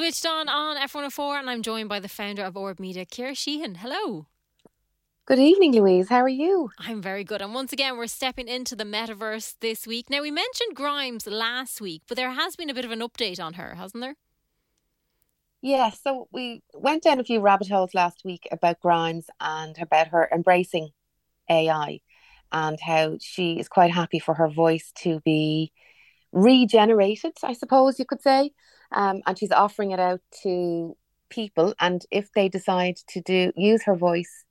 Switched on on F104, and I'm joined by the founder of Orb Media, Ciara Sheahan. Hello. Good evening, Louise. How are you? I'm very good. And once again, we're stepping into the metaverse this week. Now, we mentioned Grimes last week, but there has been a bit of an update on her, hasn't there? Yeah, so we went down a few rabbit holes last week about Grimes and about her embracing AI and how she is quite happy for her voice to be regenerated, I suppose you could say. Um, and she's offering it out to people. And if they decide to do use her voice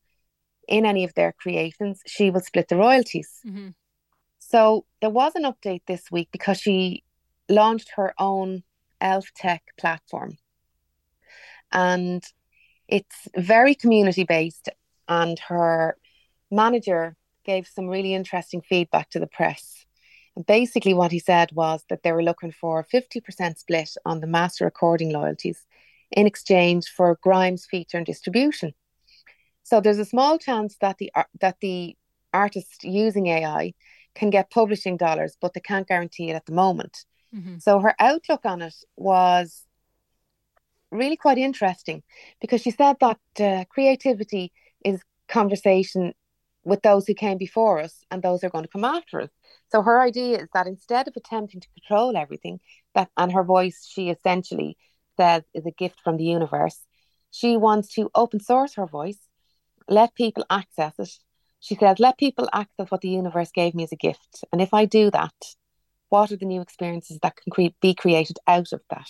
in any of their creations, she will split the royalties. Mm-hmm. So there was an update this week because she launched her own Elf Tech platform. And it's very community based, and her manager gave some really interesting feedback to the press. Basically, what he said was that they were looking for a 50% split on the master recording loyalties in exchange for Grimes feature and distribution. So there's a small chance that the that the artist using AI can get publishing dollars, but they can't guarantee it at the moment. Mm-hmm. So her outlook on it was really quite interesting because she said that uh, creativity is conversation with those who came before us and those who are going to come after us. So her idea is that instead of attempting to control everything, that and her voice, she essentially says is a gift from the universe. She wants to open source her voice let people access it. She says, let people access what the universe gave me as a gift. And if I do that, what are the new experiences that can cre- be created out of that?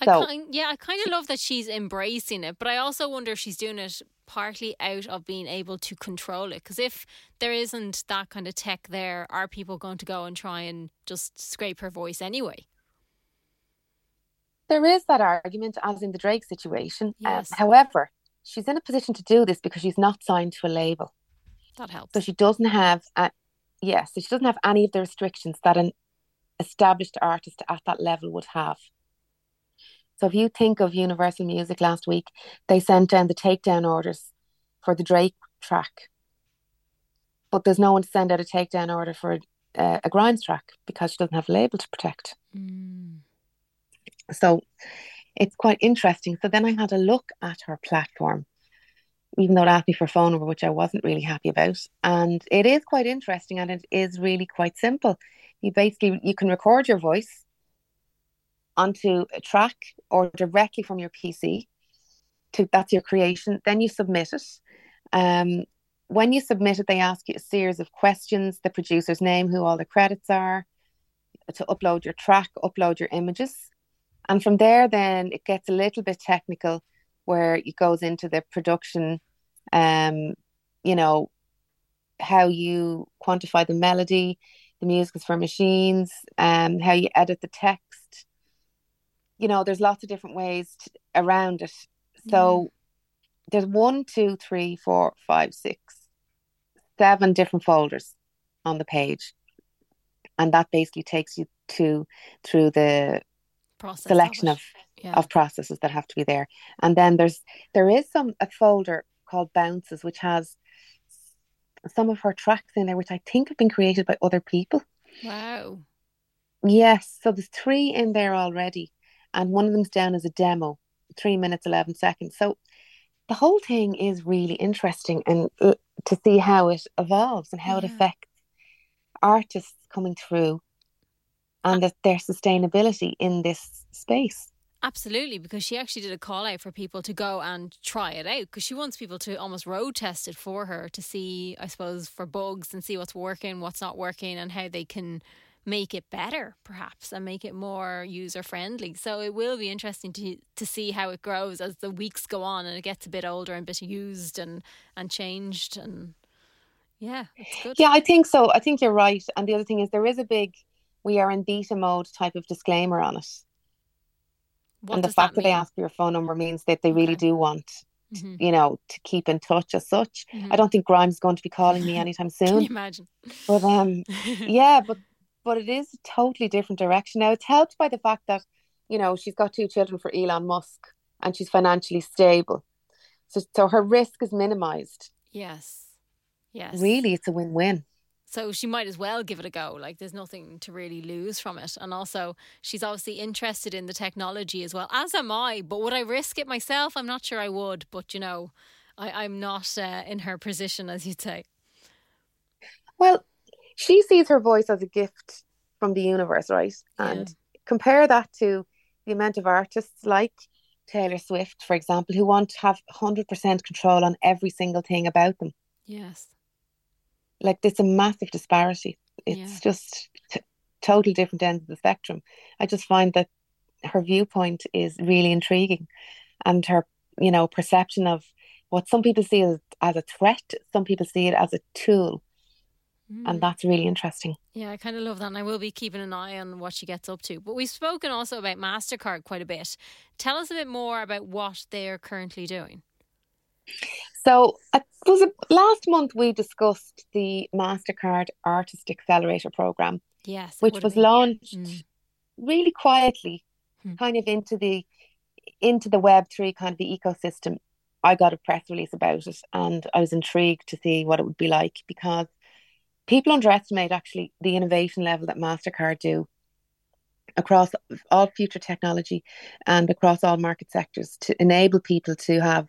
I so, kind, yeah, I kind of love that she's embracing it, but I also wonder if she's doing it partly out of being able to control it. Because if there isn't that kind of tech there, are people going to go and try and just scrape her voice anyway? There is that argument, as in the Drake situation. Uh, yes. Uh, however, she's in a position to do this because she's not signed to a label. That helps. So she doesn't have, a, yes, so she doesn't have any of the restrictions that an established artist at that level would have. So if you think of Universal Music last week, they sent down the takedown orders for the Drake track, but there's no one to send out a takedown order for uh, a Grimes track because she doesn't have a label to protect. Mm. So it's quite interesting. So then I had a look at her platform, even though it asked me for a phone number, which I wasn't really happy about. And it is quite interesting and it is really quite simple. You basically you can record your voice onto a track or directly from your PC. To that's your creation. Then you submit it. Um, when you submit it, they ask you a series of questions: the producer's name, who all the credits are, to upload your track, upload your images. And from there, then it gets a little bit technical where it goes into the production, um, you know, how you quantify the melody, the music is for machines, um, how you edit the text. You know, there's lots of different ways to, around it. So yeah. there's one, two, three, four, five, six, seven different folders on the page. And that basically takes you to through the Process selection of, yeah. of processes that have to be there. And then there's there is some a folder called bounces which has some of her tracks in there which I think have been created by other people. Wow. Yes, so there's three in there already, and one of them's down as a demo, three minutes eleven seconds. So the whole thing is really interesting, and uh, to see how it evolves and how yeah. it affects artists coming through and that their sustainability in this space. Absolutely, because she actually did a call out for people to go and try it out because she wants people to almost road test it for her to see, I suppose, for bugs and see what's working, what's not working, and how they can make it better, perhaps, and make it more user friendly. So it will be interesting to to see how it grows as the weeks go on and it gets a bit older and a bit used and and changed and yeah, it's good. Yeah, I think so. I think you're right. And the other thing is there is a big we are in beta mode type of disclaimer on it. What and the fact that, that, they ask for your phone number means that they really okay. do want, mm-hmm. you know, to keep in touch as such. Mm-hmm. I don't think Grimes is going to be calling me anytime soon. Can you imagine? But um, yeah, but but it is a totally different direction now. It's helped by the fact that you know she's got two children for Elon Musk and she's financially stable, so so her risk is minimized. Yes, yes. Really, it's a win-win. So she might as well give it a go. Like there's nothing to really lose from it. And also, she's obviously interested in the technology as well, as am I. But would I risk it myself? I'm not sure I would. But you know, I, I'm not uh, in her position, as you'd say. Well, she sees her voice as a gift from the universe, right? And compare that to the amount of artists like Taylor Swift, for example, who want to have 100% control on every single thing about them. Yes. Like, it's a massive disparity. It's yeah. just t- total different ends of the spectrum. I just find that her viewpoint is really intriguing and her, you know, perception of what some people see as, as a threat, some people see it as a tool. Mm. And that's really interesting. Yeah, I kind of love that. And I will be keeping an eye on what she gets up to. But we've spoken also about MasterCard quite a bit. Tell us a bit more about what they're currently doing. So, it was last month we discussed the MasterCard Artist Accelerator Program. Yes. Which was launched mm. really quietly, hmm. kind of into the into the web three kind of the ecosystem. I got a press release about it and I was intrigued to see what it would be like because people underestimate actually the innovation level that MasterCard do across all future technology and across all market sectors to enable people to have,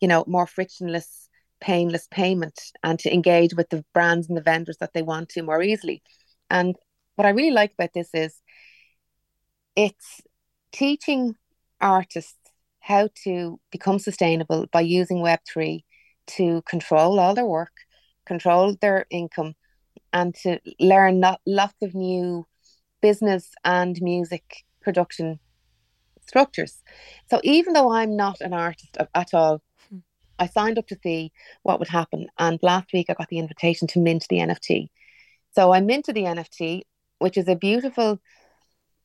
you know, more frictionless, painless payment and to engage with the brands and the vendors that they want to more easily. And what I really like about this is it's teaching artists how to become sustainable by using Web3 to control all their work, control their income, and to learn not, lots of new business and music production structures. So even though I'm not an artist at all, hmm. I signed up to see what would happen. And last week I got the invitation to mint the NFT. So I minted the NFT, which is a beautiful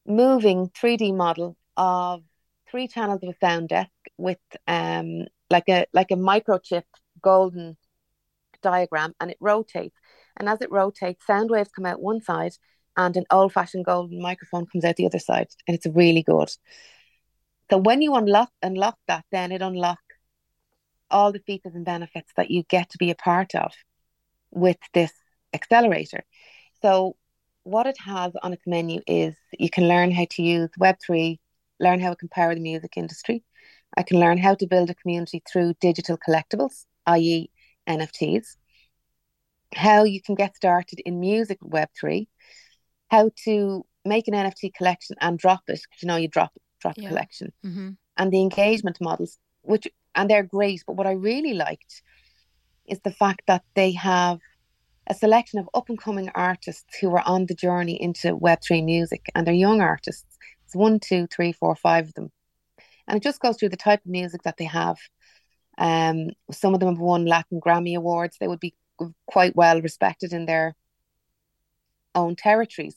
moving 3D model of three channels of a sound deck with um like a like a microchip golden diagram and it rotates and as it rotates, sound waves come out one side and an old fashioned golden microphone comes out the other side. And it's really good. So when you unlock unlock that, then it unlocks all the features and benefits that you get to be a part of with this accelerator. So what it has on its menu is you can learn how to use Web3, learn how it can power the music industry. I can learn how to build a community through digital collectibles, i.e., NFTs how you can get started in music Web3, how to make an NFT collection and drop it, because you know you drop drop yeah. a collection, mm-hmm. and the engagement models, which and they're great. But what I really liked is the fact that they have a selection of up and coming artists who are on the journey into Web3 music, and they're young artists. It's one, two, three, four, five of them, and it just goes through the type of music that they have. Um, some of them have won Latin Grammy awards. They would be quite well respected in their own territories.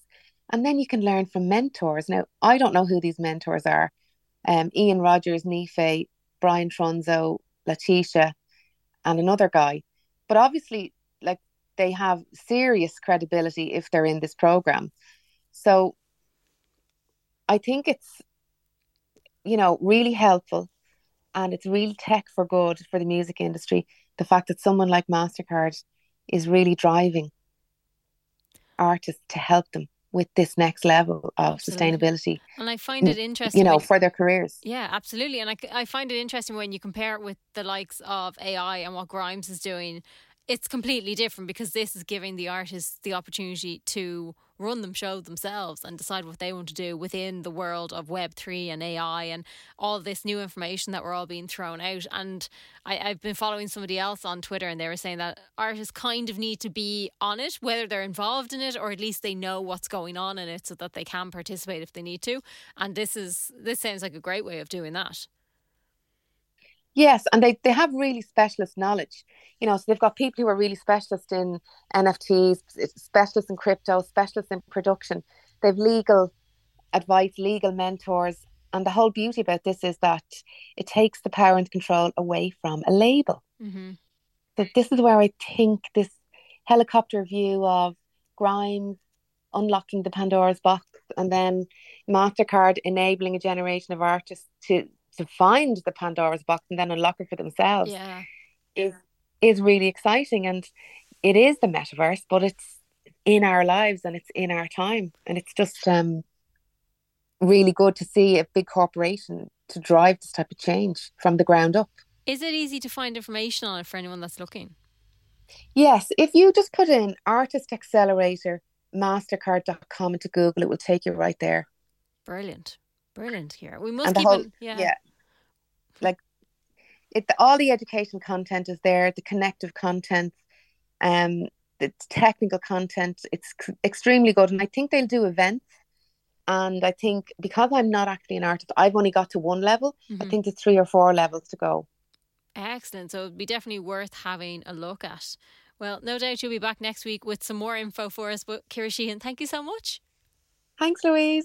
And then you can learn from mentors. Now, I don't know who these mentors are. Um, Ian Rogers, Nife, Brian Trunzo, Letitia, and another guy. But obviously, like they have serious credibility if they're in this program. So I think it's, you know, really helpful and it's real tech for good for the music industry. The fact that someone like MasterCard is really driving artists to help them with this next level of absolutely. sustainability. And I find it interesting, you know, for their careers. Yeah, absolutely. And I, I find it interesting when you compare it with the likes of AI and what Grimes is doing it's completely different because this is giving the artists the opportunity to run them show themselves and decide what they want to do within the world of web3 and ai and all this new information that we're all being thrown out. And I, i've been following somebody else on twitter and they were saying that artists kind of need to be on it whether they're involved in it or at least they know what's going on in it so that they can participate if they need to. And this is this sounds like a great way of doing that Yes, and they, they have really specialist knowledge. You know, so they've got people who are really specialist in NFTs, specialists in crypto, specialists in production. They've legal advice, legal mentors. And the whole beauty about this is that it takes the power and control away from a label. Mm-hmm. So this is where I think this helicopter view of Grimes unlocking the Pandora's box and then MasterCard enabling a generation of artists to to find the Pandora's box and then unlock it for themselves yeah. is is really exciting and it is the metaverse, but it's in our lives and it's in our time. And it's just um, really good to see a big corporation to drive this type of change from the ground up. Is it easy to find information on it for anyone that's looking? Yes, if you just put in Artist Accelerator mastercard.com into Google, it will take you right there. Brilliant. Brilliant here. We must keep whole, an, yeah. yeah. Like it all the education content is there, the connective content, um the technical content. It's extremely good and I think they'll do events and I think because I'm not actually an artist, I've only got to one level. Mm-hmm. I think there's three or four levels to go. Excellent. So it'd be definitely worth having a look at. Well, no doubt you'll be back next week with some more info for us. But Ciara Sheahan, thank you so much. Thanks, Louise.